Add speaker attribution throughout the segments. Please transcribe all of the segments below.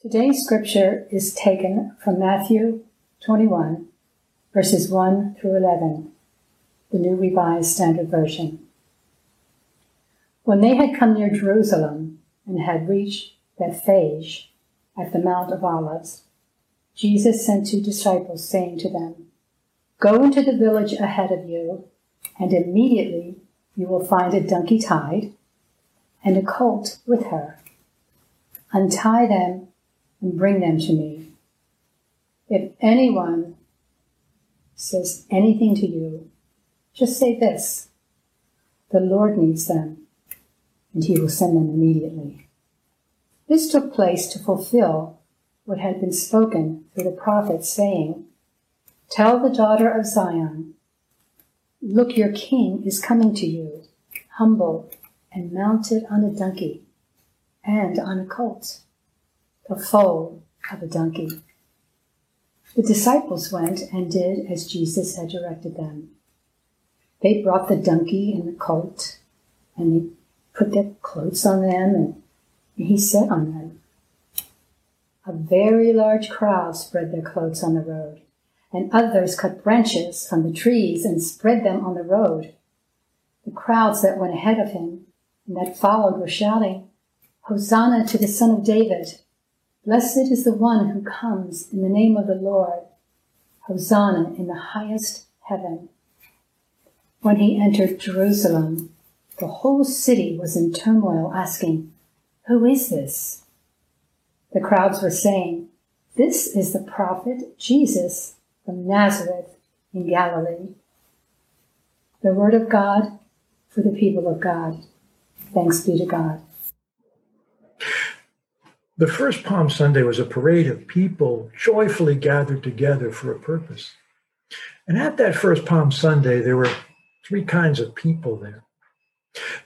Speaker 1: Today's scripture is taken from Matthew 21, verses 1 through 11, the New Revised Standard Version. When they had come near Jerusalem and had reached Bethphage at the Mount of Olives, Jesus sent two disciples, saying to them, Go into the village ahead of you, and immediately you will find a donkey tied and a colt with her. Untie them and bring them to me. If anyone says anything to you, just say this The Lord needs them, and he will send them immediately. This took place to fulfill what had been spoken through the prophet, saying, Tell the daughter of Zion, Look, your king is coming to you, humble and mounted on a donkey and on a colt the foal of a donkey. The disciples went and did as Jesus had directed them. They brought the donkey and the colt, and they put their clothes on them, and he sat on them. A very large crowd spread their clothes on the road, and others cut branches from the trees and spread them on the road. The crowds that went ahead of him and that followed were shouting, Hosanna to the Son of David! Blessed is the one who comes in the name of the Lord. Hosanna in the highest heaven. When he entered Jerusalem, the whole city was in turmoil, asking, Who is this? The crowds were saying, This is the prophet Jesus from Nazareth in Galilee. The word of God for the people of God. Thanks be to God.
Speaker 2: The first Palm Sunday was a parade of people joyfully gathered together for a purpose. And at that first Palm Sunday, there were three kinds of people there.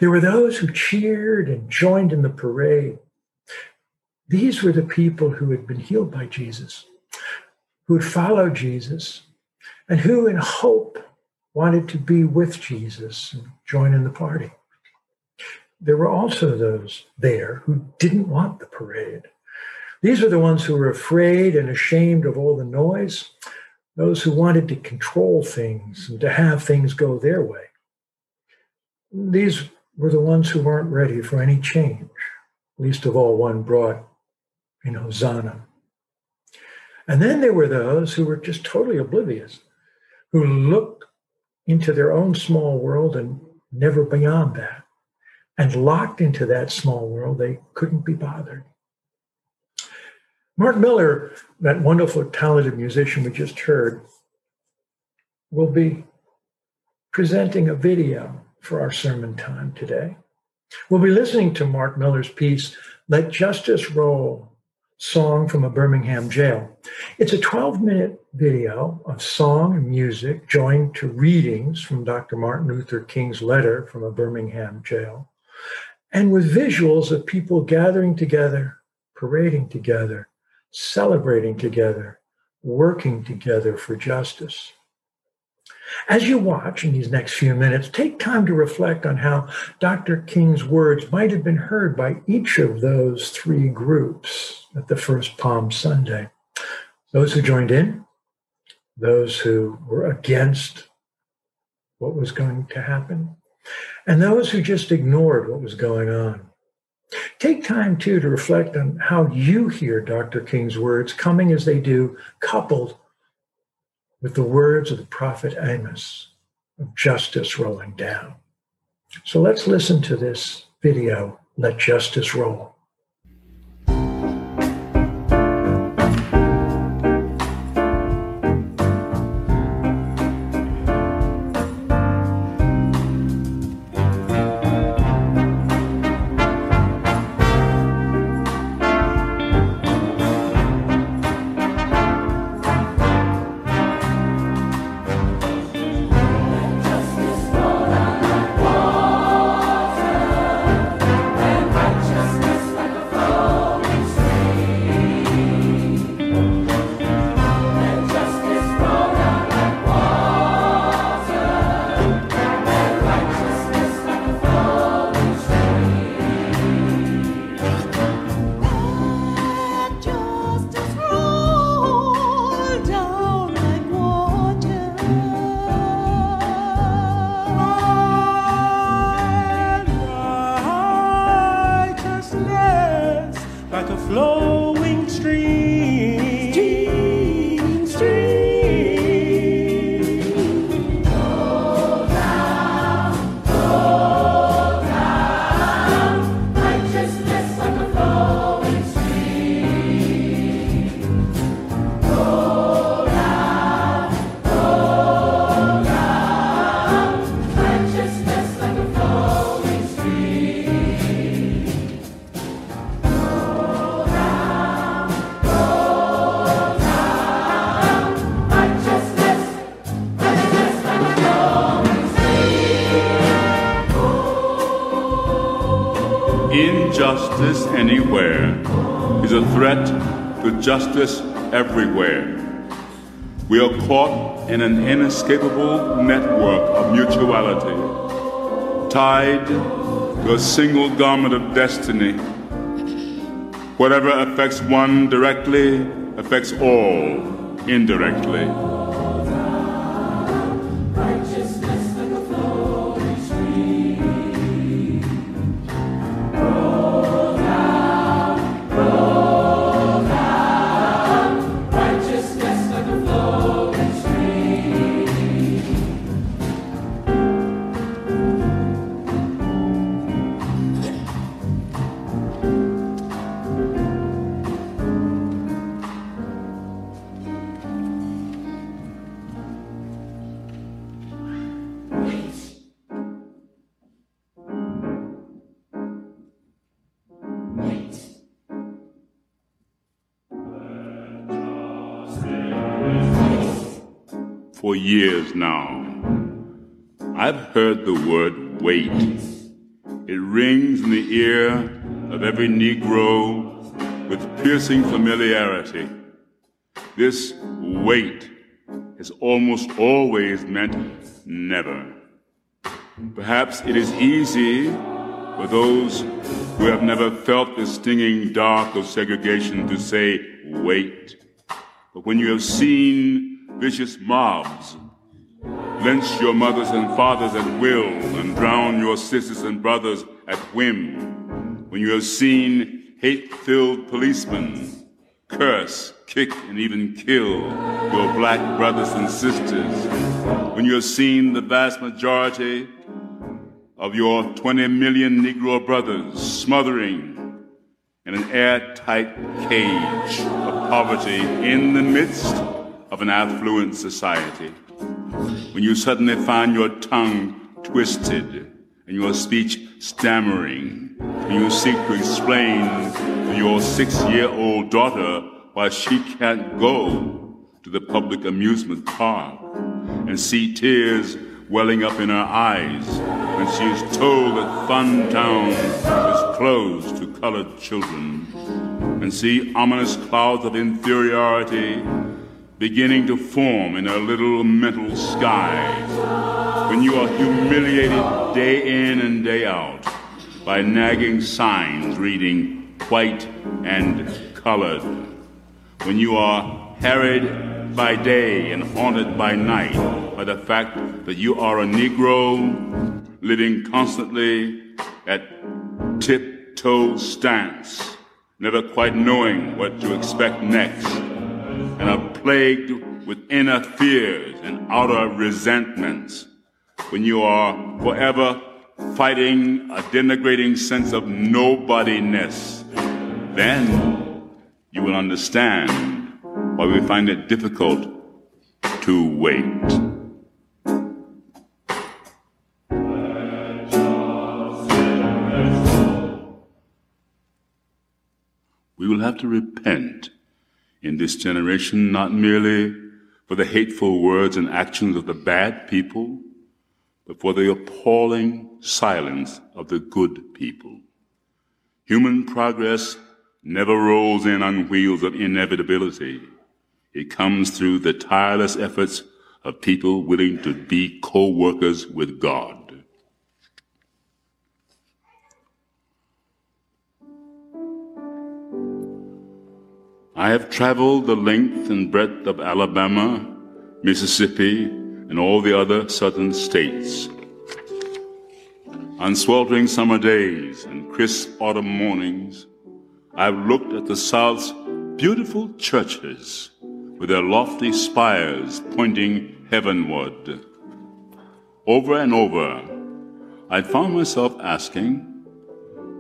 Speaker 2: There were those who cheered and joined in the parade. These were the people who had been healed by Jesus, who had followed Jesus, and who, in hope, wanted to be with Jesus and join in the party there were also those there who didn't want the parade. These were the ones who were afraid and ashamed of all the noise, those who wanted to control things and to have things go their way. These were the ones who weren't ready for any change, least of all one brought in Hosanna. And then there were those who were just totally oblivious, who looked into their own small world and never beyond that and locked into that small world, they couldn't be bothered. Mark Miller, that wonderful, talented musician we just heard, will be presenting a video for our sermon time today. We'll be listening to Mark Miller's piece, Let Justice Roll, song from a Birmingham jail. It's a 12 minute video of song and music joined to readings from Dr. Martin Luther King's letter from a Birmingham jail and with visuals of people gathering together, parading together, celebrating together, working together for justice. As you watch in these next few minutes, take time to reflect on how Dr. King's words might have been heard by each of those three groups at the first Palm Sunday. Those who joined in, those who were against what was going to happen, and those who just ignored what was going on. Take time too to reflect on how you hear Dr. King's words coming as they do, coupled with the words of the prophet Amos of justice rolling down. So let's listen to this video, Let Justice Roll.
Speaker 3: Injustice anywhere is a threat to justice everywhere. We are caught in an inescapable network of mutuality, tied to a single garment of destiny. Whatever affects one directly affects all indirectly. For years now. I've heard the word wait. It rings in the ear of every Negro with piercing familiarity. This wait has almost always meant never. Perhaps it is easy for those who have never felt the stinging dark of segregation to say, wait. But when you have seen vicious mobs. Lynch your mothers and fathers at will and drown your sisters and brothers at whim, when you have seen hate filled policemen curse, kick, and even kill your black brothers and sisters, when you have seen the vast majority of your 20 million Negro brothers smothering in an airtight cage of poverty in the midst of an affluent society. When you suddenly find your tongue twisted and your speech stammering, and you seek to explain to your six year old daughter why she can't go to the public amusement park and see tears welling up in her eyes when she is told that Fun Town is closed to colored children, and see ominous clouds of inferiority beginning to form in her little mental sky. When you are humiliated day in and day out by nagging signs reading white and colored. When you are harried by day and haunted by night by the fact that you are a Negro living constantly at tiptoe stance, never quite knowing what to expect next, and are plagued with inner fears and outer resentments. When you are forever fighting a denigrating sense of nobodiness, then you will understand why we find it difficult to wait. We will have to repent in this generation not merely for the hateful words and actions of the bad people, but for the appalling silence of the good people. Human progress never rolls in on wheels of inevitability. It comes through the tireless efforts of people willing to be co-workers with God. Have traveled the length and breadth of Alabama, Mississippi, and all the other southern states. On sweltering summer days and crisp autumn mornings, I've looked at the South's beautiful churches with their lofty spires pointing heavenward. Over and over, I found myself asking,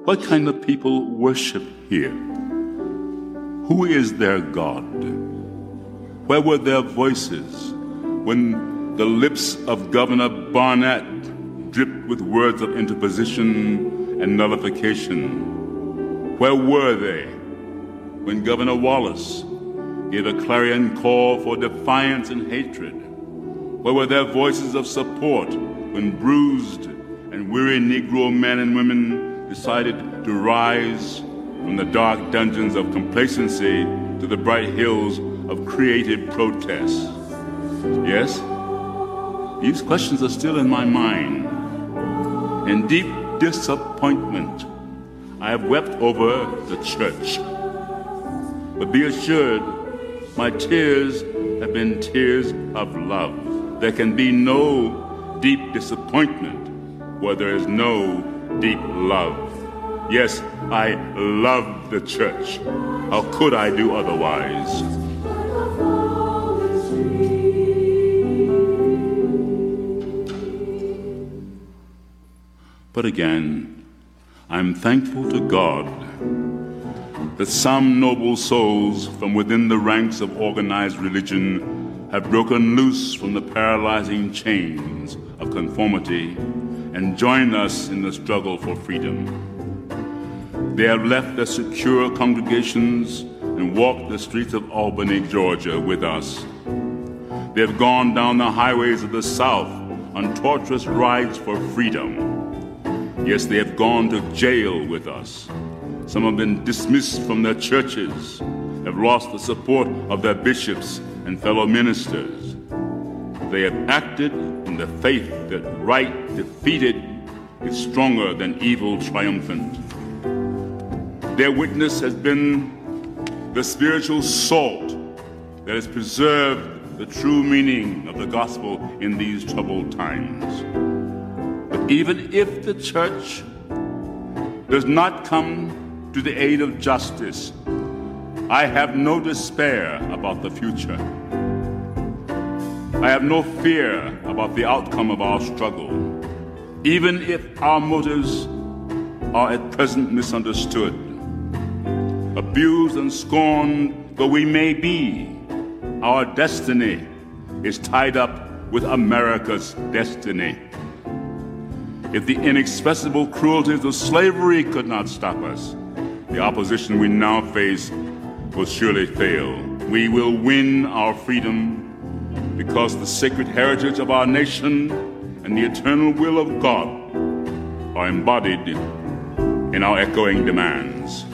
Speaker 3: what kind of people worship here? Who is their God? Where were their voices when the lips of Governor Barnett dripped with words of interposition and nullification? Where were they when Governor Wallace gave a clarion call for defiance and hatred? Where were their voices of support when bruised and weary Negro men and women decided to rise from the dark dungeons of complacency to the bright hills of creative protest? Yes, these questions are still in my mind. In deep disappointment, I have wept over the church. But be assured, my tears have been tears of love. There can be no deep disappointment where there is no deep love. Yes, I love the church. How could I do otherwise? But again, I'm thankful to God that some noble souls from within the ranks of organized religion have broken loose from the paralyzing chains of conformity and joined us in the struggle for freedom. They have left their secure congregations and walked the streets of Albany, Georgia with us. They have gone down the highways of the South on torturous rides for freedom. Yes, they have gone to jail with us. Some have been dismissed from their churches, have lost the support of their bishops and fellow ministers. They have acted in the faith that right defeated is stronger than evil triumphant. Their witness has been the spiritual salt that has preserved the true meaning of the gospel in these troubled times. But even if the church does not come to the aid of justice, I have no despair about the future. I have no fear about the outcome of our struggle, even if our motives are at present misunderstood. Abused and scorned though we may be, our destiny is tied up with America's destiny. If the inexpressible cruelties of slavery could not stop us, the opposition we now face will surely fail. We will win our freedom because the sacred heritage of our nation and the eternal will of God are embodied in our echoing demands.